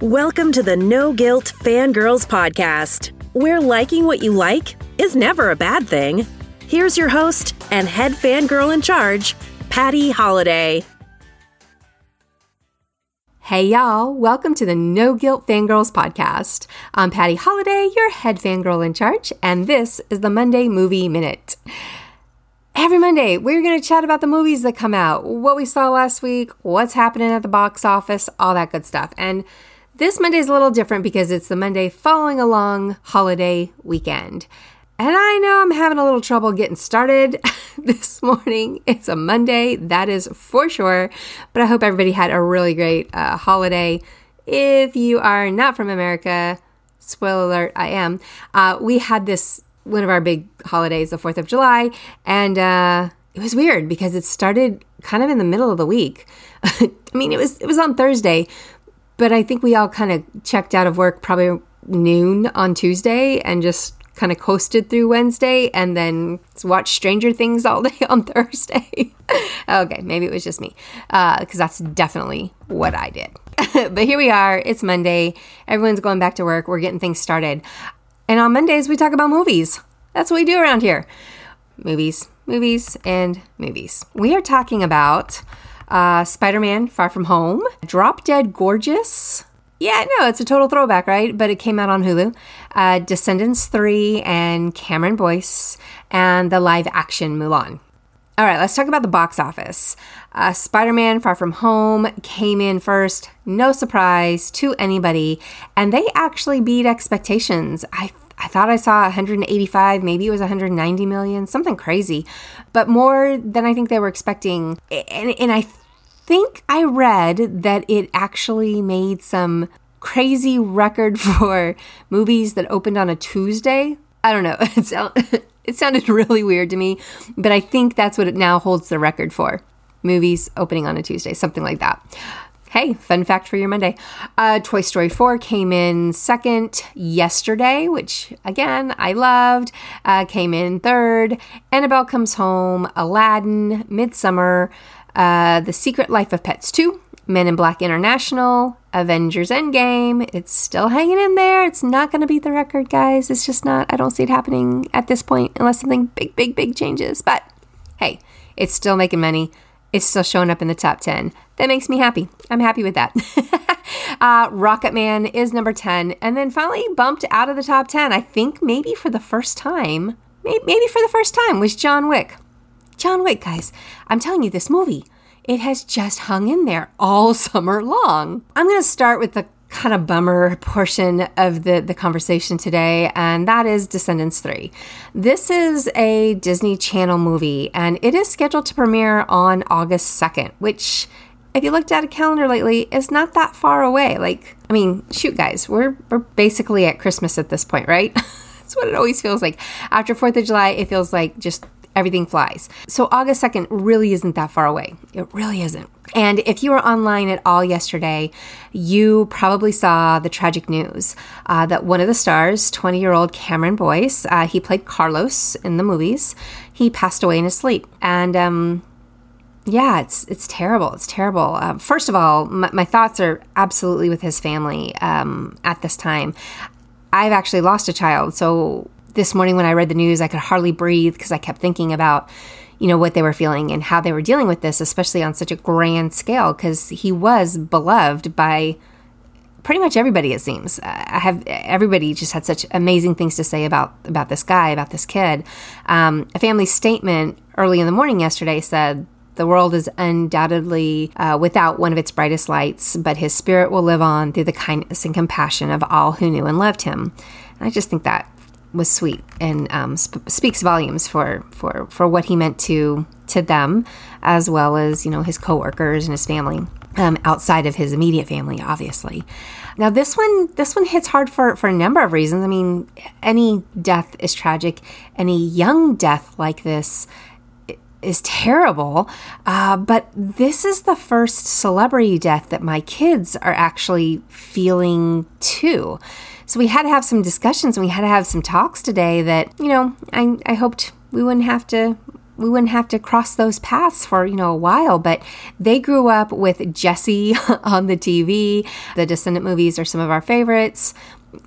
Welcome to the No Guilt Fangirls Podcast, where liking what you like is never a bad thing. Here's your host and head fangirl in charge, Patty Holiday. Hey, y'all. Welcome to the No Guilt Fangirls podcast. I'm Patty Holiday, your head fangirl in charge, and this is the Monday Movie Minute. Every Monday, we're going to chat about the movies that come out, what we saw last week, what's happening at the box office, all that good stuff. And this Monday is a little different because it's the Monday following a long holiday weekend. And I know I'm having a little trouble getting started this morning. It's a Monday, that is for sure. But I hope everybody had a really great uh, holiday. If you are not from America, spoiler alert, I am. Uh, we had this one of our big holidays, the 4th of July, and uh, it was weird because it started kind of in the middle of the week. I mean, it was it was on Thursday, but I think we all kind of checked out of work probably noon on Tuesday and just kind of coasted through Wednesday and then watched Stranger Things all day on Thursday. okay, maybe it was just me, because uh, that's definitely what I did. but here we are. It's Monday. Everyone's going back to work. We're getting things started. And on Mondays, we talk about movies. That's what we do around here movies, movies, and movies. We are talking about uh, Spider Man Far From Home, Drop Dead Gorgeous, yeah, no, it's a total throwback, right? But it came out on Hulu. Uh, Descendants 3 and Cameron Boyce and the live action Mulan. All right, let's talk about the box office. Uh, Spider Man Far From Home came in first, no surprise to anybody, and they actually beat expectations. I I thought I saw 185, maybe it was 190 million, something crazy, but more than I think they were expecting. And, and I think I read that it actually made some crazy record for movies that opened on a Tuesday. I don't know. It, sound, it sounded really weird to me, but I think that's what it now holds the record for. Movies opening on a Tuesday, something like that. Hey, fun fact for your Monday. Uh, Toy Story 4 came in second yesterday, which again, I loved. Uh, came in third. Annabelle Comes Home, Aladdin, Midsummer, uh, The Secret Life of Pets 2, Men in Black International, Avengers Endgame. It's still hanging in there. It's not going to beat the record, guys. It's just not. I don't see it happening at this point unless something big, big, big changes. But hey, it's still making money. It's still showing up in the top 10. That makes me happy. I'm happy with that. uh, Rocketman is number 10 and then finally bumped out of the top 10. I think maybe for the first time, maybe for the first time, was John Wick. John Wick, guys, I'm telling you, this movie, it has just hung in there all summer long. I'm going to start with the kind of bummer portion of the, the conversation today, and that is Descendants 3. This is a Disney Channel movie, and it is scheduled to premiere on August 2nd, which, if you looked at a calendar lately, is not that far away. Like, I mean, shoot, guys, we're, we're basically at Christmas at this point, right? That's what it always feels like. After 4th of July, it feels like just everything flies. So August 2nd really isn't that far away. It really isn't. And if you were online at all yesterday, you probably saw the tragic news uh, that one of the stars, 20 year old Cameron Boyce, uh, he played Carlos in the movies, he passed away in his sleep. And, um, yeah, it's it's terrible. It's terrible. Um, first of all, my, my, thoughts are absolutely with his family um, at this time. I've actually lost a child, so this morning when I read the news, I could hardly breathe because I kept thinking about, you know, what they were feeling and how they were dealing with this, especially on such a grand scale, because he was beloved by pretty much everybody it seems i have everybody just had such amazing things to say about about this guy about this kid um, a family statement early in the morning yesterday said the world is undoubtedly uh, without one of its brightest lights, but his spirit will live on through the kindness and compassion of all who knew and loved him. And I just think that was sweet and um, sp- speaks volumes for, for, for what he meant to to them, as well as you know his coworkers and his family. Um, outside of his immediate family, obviously. Now, this one, this one hits hard for for a number of reasons. I mean, any death is tragic. Any young death like this is terrible. Uh, but this is the first celebrity death that my kids are actually feeling too. So we had to have some discussions and we had to have some talks today that, you know, I, I hoped we wouldn't have to we wouldn't have to cross those paths for you know a while. But they grew up with Jessie on the TV. The Descendant movies are some of our favorites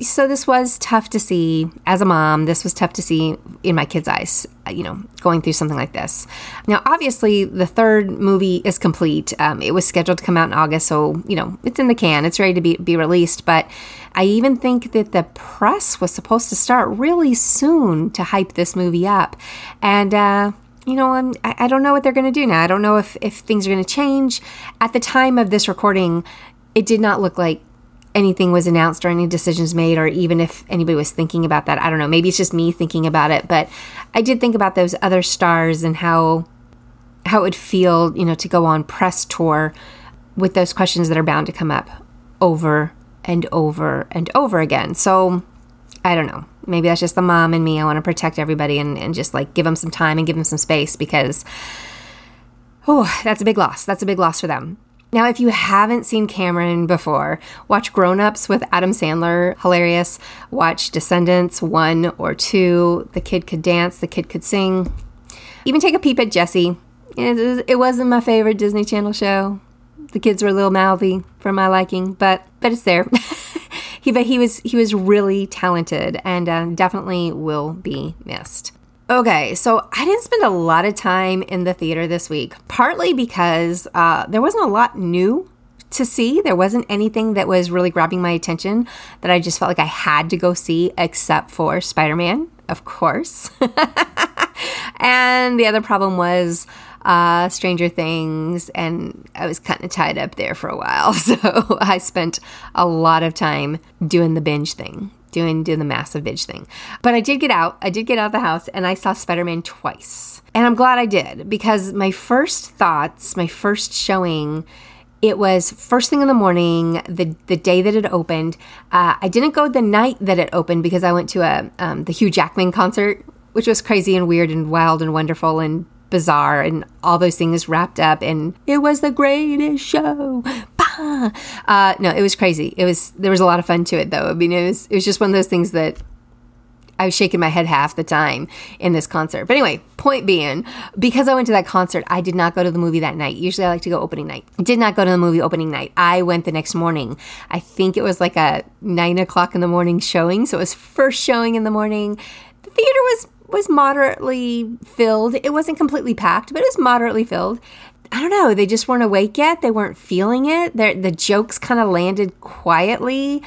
so this was tough to see as a mom. This was tough to see in my kids' eyes, you know, going through something like this. Now, obviously, the third movie is complete. Um, it was scheduled to come out in August, so you know it's in the can. It's ready to be be released. But I even think that the press was supposed to start really soon to hype this movie up, and. Uh, you know, I'm, I don't know what they're going to do now. I don't know if, if things are going to change. At the time of this recording, it did not look like anything was announced or any decisions made, or even if anybody was thinking about that. I don't know. Maybe it's just me thinking about it, but I did think about those other stars and how how it would feel, you know, to go on press tour with those questions that are bound to come up over and over and over again. So I don't know. Maybe that's just the mom and me. I want to protect everybody and, and just like give them some time and give them some space because, oh, that's a big loss. That's a big loss for them. Now, if you haven't seen Cameron before, watch Grown Ups with Adam Sandler, hilarious. Watch Descendants 1 or 2. The kid could dance, the kid could sing. Even take a peep at Jessie. It wasn't my favorite Disney Channel show. The kids were a little mouthy for my liking, but but it's there. he but he was he was really talented and uh, definitely will be missed. Okay, so I didn't spend a lot of time in the theater this week, partly because uh, there wasn't a lot new to see. There wasn't anything that was really grabbing my attention that I just felt like I had to go see, except for Spider Man, of course. and the other problem was uh, Stranger Things, and I was kind of tied up there for a while. So I spent a lot of time doing the binge thing doing doing the massive bitch thing. But I did get out. I did get out of the house and I saw Spider-Man twice. And I'm glad I did because my first thoughts, my first showing it was first thing in the morning, the the day that it opened. Uh, I didn't go the night that it opened because I went to a um, the Hugh Jackman concert, which was crazy and weird and wild and wonderful and bizarre and all those things wrapped up. And it was the greatest show. Uh, no, it was crazy. It was there was a lot of fun to it though. I mean, it was it was just one of those things that I was shaking my head half the time in this concert. But anyway, point being, because I went to that concert, I did not go to the movie that night. Usually I like to go opening night. did not go to the movie opening night. I went the next morning. I think it was like a nine o'clock in the morning showing. So it was first showing in the morning. The theater was was moderately filled. It wasn't completely packed, but it was moderately filled. I don't know, they just weren't awake yet. They weren't feeling it. They're, the jokes kind of landed quietly.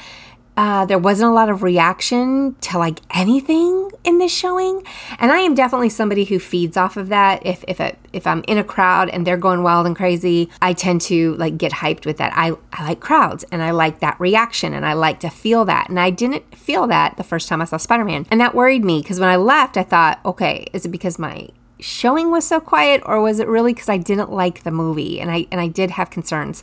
Uh, there wasn't a lot of reaction to like anything in this showing, and I am definitely somebody who feeds off of that. If if if I'm in a crowd and they're going wild and crazy, I tend to like get hyped with that. I I like crowds and I like that reaction and I like to feel that. And I didn't feel that the first time I saw Spider Man, and that worried me because when I left, I thought, okay, is it because my showing was so quiet or was it really because I didn't like the movie and I and I did have concerns.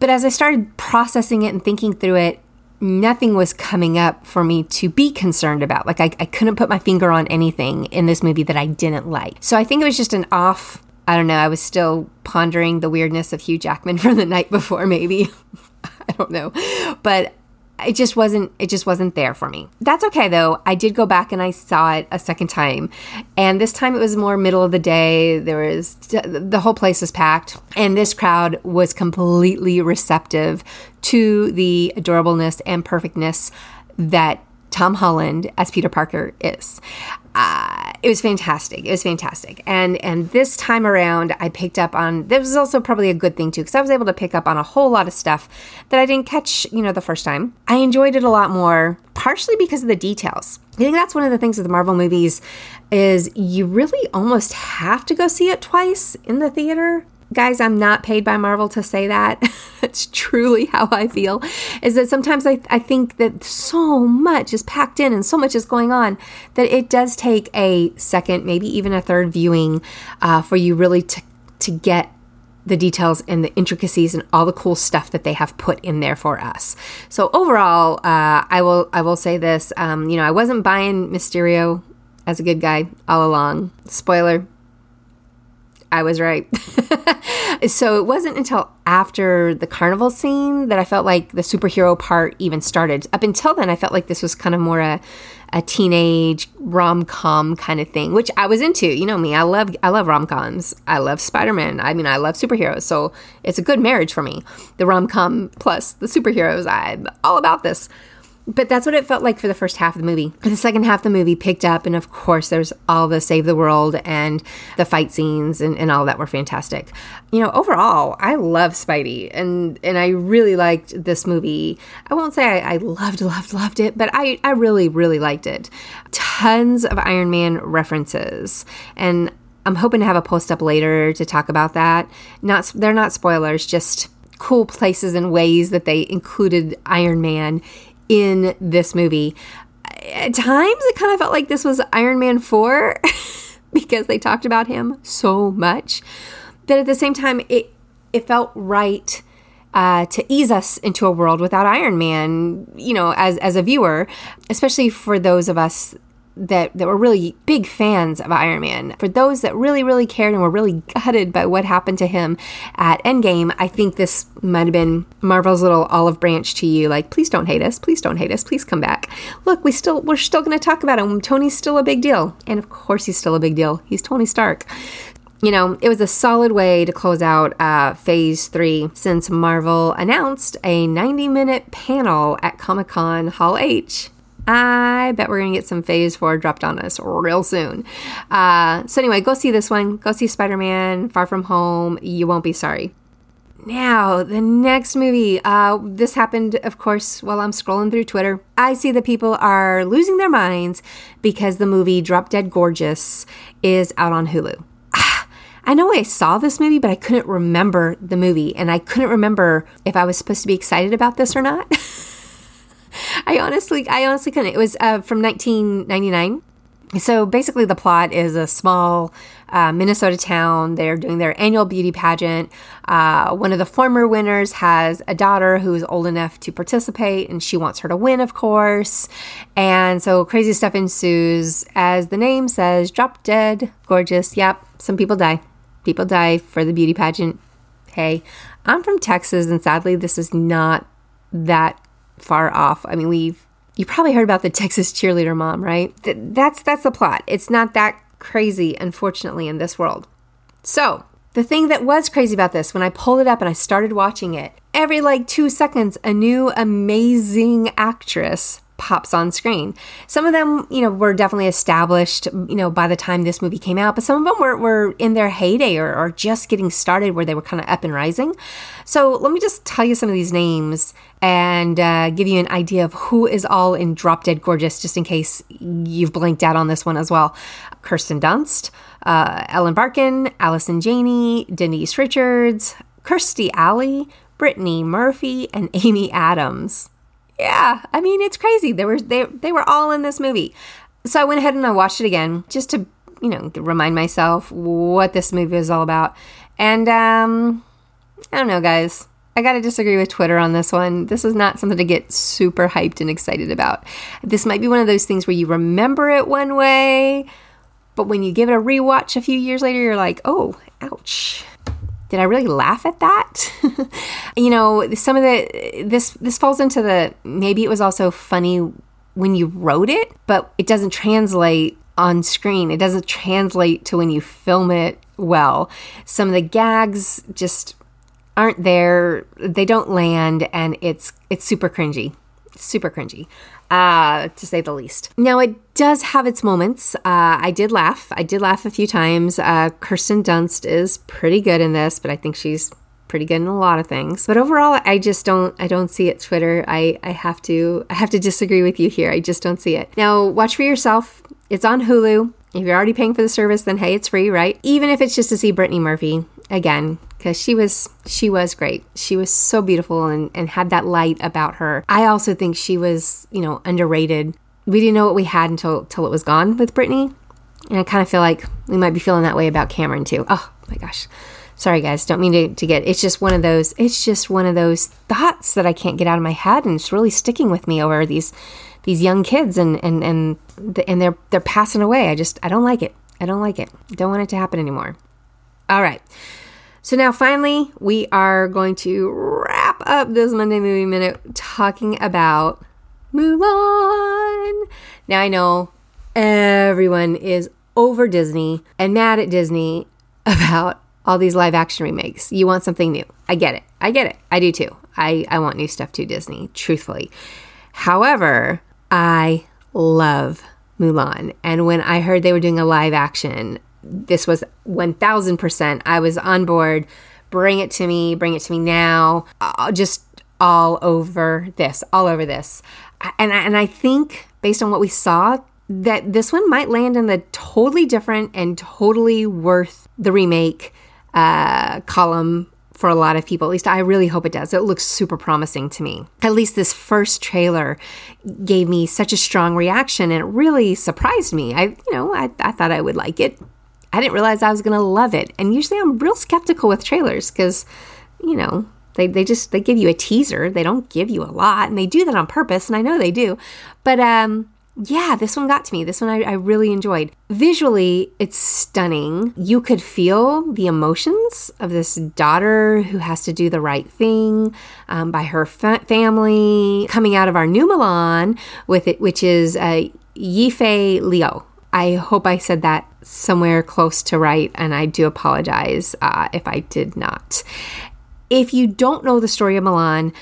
But as I started processing it and thinking through it, nothing was coming up for me to be concerned about. Like I, I couldn't put my finger on anything in this movie that I didn't like. So I think it was just an off I don't know, I was still pondering the weirdness of Hugh Jackman from the night before, maybe. I don't know. But it just wasn't it just wasn't there for me. That's okay though. I did go back and I saw it a second time. And this time it was more middle of the day. There was the whole place was packed and this crowd was completely receptive to the adorableness and perfectness that Tom Holland as Peter Parker is. Uh, it was fantastic. It was fantastic. And and this time around, I picked up on. This was also probably a good thing too, because I was able to pick up on a whole lot of stuff that I didn't catch, you know, the first time. I enjoyed it a lot more, partially because of the details. I think that's one of the things with the Marvel movies is you really almost have to go see it twice in the theater guys, I'm not paid by Marvel to say that. That's truly how I feel. Is that sometimes I, I think that so much is packed in and so much is going on that it does take a second, maybe even a third viewing uh, for you really to, to get the details and the intricacies and all the cool stuff that they have put in there for us. So overall, uh, I will I will say this. Um, you know, I wasn't buying Mysterio as a good guy all along. Spoiler, I was right. So it wasn't until after the carnival scene that I felt like the superhero part even started. Up until then, I felt like this was kind of more a, a teenage rom com kind of thing, which I was into. You know me, I love I love rom coms. I love Spider Man. I mean, I love superheroes, so it's a good marriage for me. The rom com plus the superheroes. I'm all about this. But that's what it felt like for the first half of the movie. The second half of the movie picked up, and of course, there's all the save the world and the fight scenes and, and all that were fantastic. You know, overall, I love Spidey, and and I really liked this movie. I won't say I, I loved, loved, loved it, but I, I really, really liked it. Tons of Iron Man references, and I'm hoping to have a post up later to talk about that. Not they're not spoilers, just cool places and ways that they included Iron Man in this movie. At times, it kind of felt like this was Iron Man 4 because they talked about him so much. But at the same time, it, it felt right. Uh, to ease us into a world without Iron Man, you know, as as a viewer, especially for those of us that that were really big fans of Iron Man. For those that really really cared and were really gutted by what happened to him at Endgame, I think this might have been Marvel's little olive branch to you like please don't hate us, please don't hate us, please come back. Look, we still we're still going to talk about him. Tony's still a big deal. And of course he's still a big deal. He's Tony Stark you know, it was a solid way to close out uh, phase three since Marvel announced a 90 minute panel at Comic Con Hall H. I bet we're going to get some phase four dropped on us real soon. Uh, so, anyway, go see this one. Go see Spider Man Far From Home. You won't be sorry. Now, the next movie. Uh, this happened, of course, while I'm scrolling through Twitter. I see that people are losing their minds because the movie Drop Dead Gorgeous is out on Hulu. I know I saw this movie, but I couldn't remember the movie, and I couldn't remember if I was supposed to be excited about this or not. I honestly, I honestly couldn't. It was uh, from 1999. So basically, the plot is a small uh, Minnesota town. They're doing their annual beauty pageant. Uh, one of the former winners has a daughter who is old enough to participate, and she wants her to win, of course. And so crazy stuff ensues. As the name says, drop dead, gorgeous. Yep, some people die. People die for the beauty pageant. Hey, I'm from Texas, and sadly, this is not that far off. I mean, we've you probably heard about the Texas cheerleader mom, right? Th- that's that's the plot. It's not that crazy, unfortunately, in this world. So, the thing that was crazy about this, when I pulled it up and I started watching it, every like two seconds, a new amazing actress pops on screen. Some of them, you know, were definitely established, you know, by the time this movie came out, but some of them were, were in their heyday or, or just getting started where they were kind of up and rising. So let me just tell you some of these names and uh, give you an idea of who is all in Drop Dead Gorgeous, just in case you've blinked out on this one as well. Kirsten Dunst, uh, Ellen Barkin, Allison Janney, Denise Richards, Kirstie Alley, Brittany Murphy, and Amy Adams yeah, I mean it's crazy. They were they they were all in this movie. So I went ahead and I watched it again just to you know remind myself what this movie is all about. And um, I don't know, guys. I gotta disagree with Twitter on this one. This is not something to get super hyped and excited about. This might be one of those things where you remember it one way, but when you give it a rewatch a few years later, you're like, oh, ouch did I really laugh at that? you know, some of the this this falls into the maybe it was also funny when you wrote it, but it doesn't translate on screen. It doesn't translate to when you film it well. Some of the gags just aren't there. They don't land and it's it's super cringy. Super cringy uh, to say the least. Now, it does have its moments. Uh, I did laugh. I did laugh a few times. Uh, Kirsten Dunst is pretty good in this, but I think she's pretty good in a lot of things. But overall, I just don't. I don't see it. Twitter. I I have to. I have to disagree with you here. I just don't see it. Now, watch for yourself. It's on Hulu. If you're already paying for the service, then hey, it's free, right? Even if it's just to see Brittany Murphy again, because she was she was great. She was so beautiful and, and had that light about her. I also think she was, you know, underrated. We didn't know what we had until until it was gone with Brittany. And I kind of feel like we might be feeling that way about Cameron too. Oh my gosh. Sorry guys, don't mean to, to get it's just one of those it's just one of those thoughts that I can't get out of my head and it's really sticking with me over these these young kids and and and and they're they're passing away. I just I don't like it. I don't like it. Don't want it to happen anymore. All right. So now finally, we are going to wrap up this Monday Movie Minute talking about Mulan. Now I know everyone is over Disney and mad at Disney about all these live action remakes. You want something new. I get it. I get it. I do too. I, I want new stuff too, Disney, truthfully. However, I love Mulan. And when I heard they were doing a live action, this was 1000%. I was on board. Bring it to me. Bring it to me now. Uh, just all over this, all over this. And, and I think based on what we saw, that this one might land in the totally different and totally worth the remake uh, column for a lot of people. At least I really hope it does. It looks super promising to me. At least this first trailer gave me such a strong reaction and it really surprised me. I, you know, I, I thought I would like it. I didn't realize I was going to love it. And usually I'm real skeptical with trailers because, you know, they, they just they give you a teaser. They don't give you a lot, and they do that on purpose, and I know they do. But um, yeah, this one got to me. This one I, I, really enjoyed. Visually, it's stunning. You could feel the emotions of this daughter who has to do the right thing um, by her fa- family coming out of our new Mulan with it, which is uh, Yifei Liu. I hope I said that somewhere close to right, and I do apologize uh, if I did not. If you don't know the story of Mulan,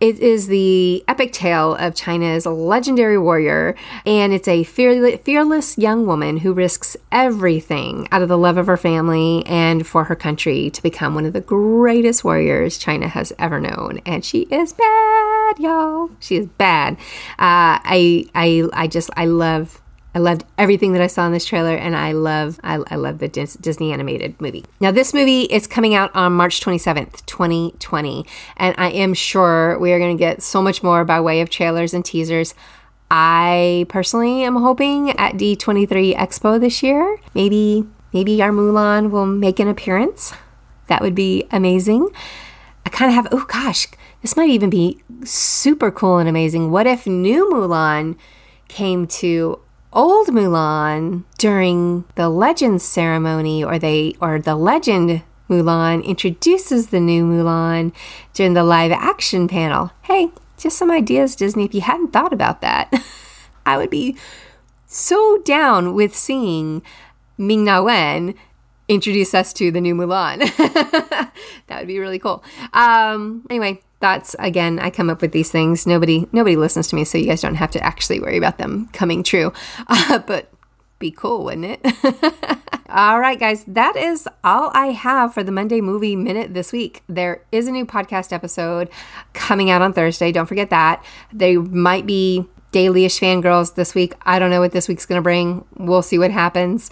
it is the epic tale of China's legendary warrior, and it's a fearless young woman who risks everything out of the love of her family and for her country to become one of the greatest warriors China has ever known. And she is bad, y'all. She is bad. Uh, I, I, I just, I love I loved everything that I saw in this trailer, and I love I, I love the Dis- Disney animated movie. Now, this movie is coming out on March 27th, 2020, and I am sure we are going to get so much more by way of trailers and teasers. I personally am hoping at D23 Expo this year, maybe maybe our Mulan will make an appearance. That would be amazing. I kind of have oh gosh, this might even be super cool and amazing. What if new Mulan came to old Mulan during the Legends ceremony, or they or the Legend Mulan introduces the new Mulan during the live action panel. Hey, just some ideas, Disney. If you hadn't thought about that, I would be so down with seeing Ming Na Wen introduce us to the new Mulan. that would be really cool. Um, anyway, thoughts again i come up with these things. Nobody nobody listens to me so you guys don't have to actually worry about them coming true. Uh, but be cool wouldn't it? All right guys that is all i have for the monday movie minute this week. There is a new podcast episode coming out on thursday. Don't forget that. They might be dailyish fangirls this week. I don't know what this week's going to bring. We'll see what happens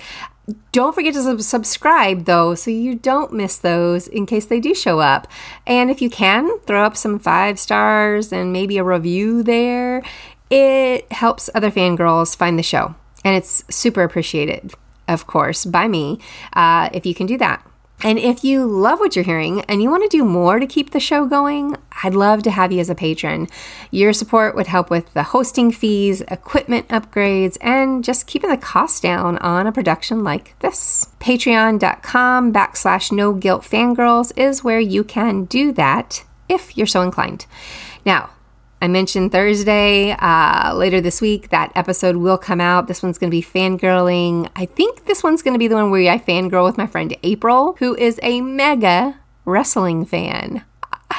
don't forget to subscribe though, so you don't miss those in case they do show up. And if you can, throw up some five stars and maybe a review there. It helps other fangirls find the show. And it's super appreciated, of course, by me uh, if you can do that. And if you love what you're hearing and you want to do more to keep the show going, I'd love to have you as a patron. Your support would help with the hosting fees, equipment upgrades, and just keeping the cost down on a production like this. Patreon.com backslash no guilt fangirls is where you can do that if you're so inclined. Now, I mentioned Thursday, uh, later this week, that episode will come out. This one's going to be fangirling. I think this one's going to be the one where I fangirl with my friend April, who is a mega wrestling fan.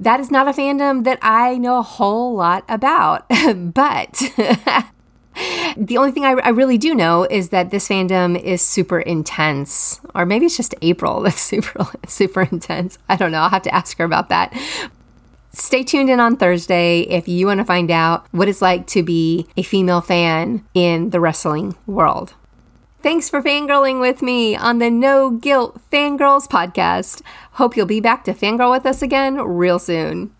That is not a fandom that I know a whole lot about, but the only thing I, I, really do know is that this fandom is super intense, or maybe it's just April that's super super intense. I don't know. I'll have to ask her about that stay tuned in on Thursday if you want to find out what it's like to be a female fan in the wrestling world. Thanks for fangirling with me on the No Guilt Fangirls podcast. Hope you'll be back to fangirl with us again real soon.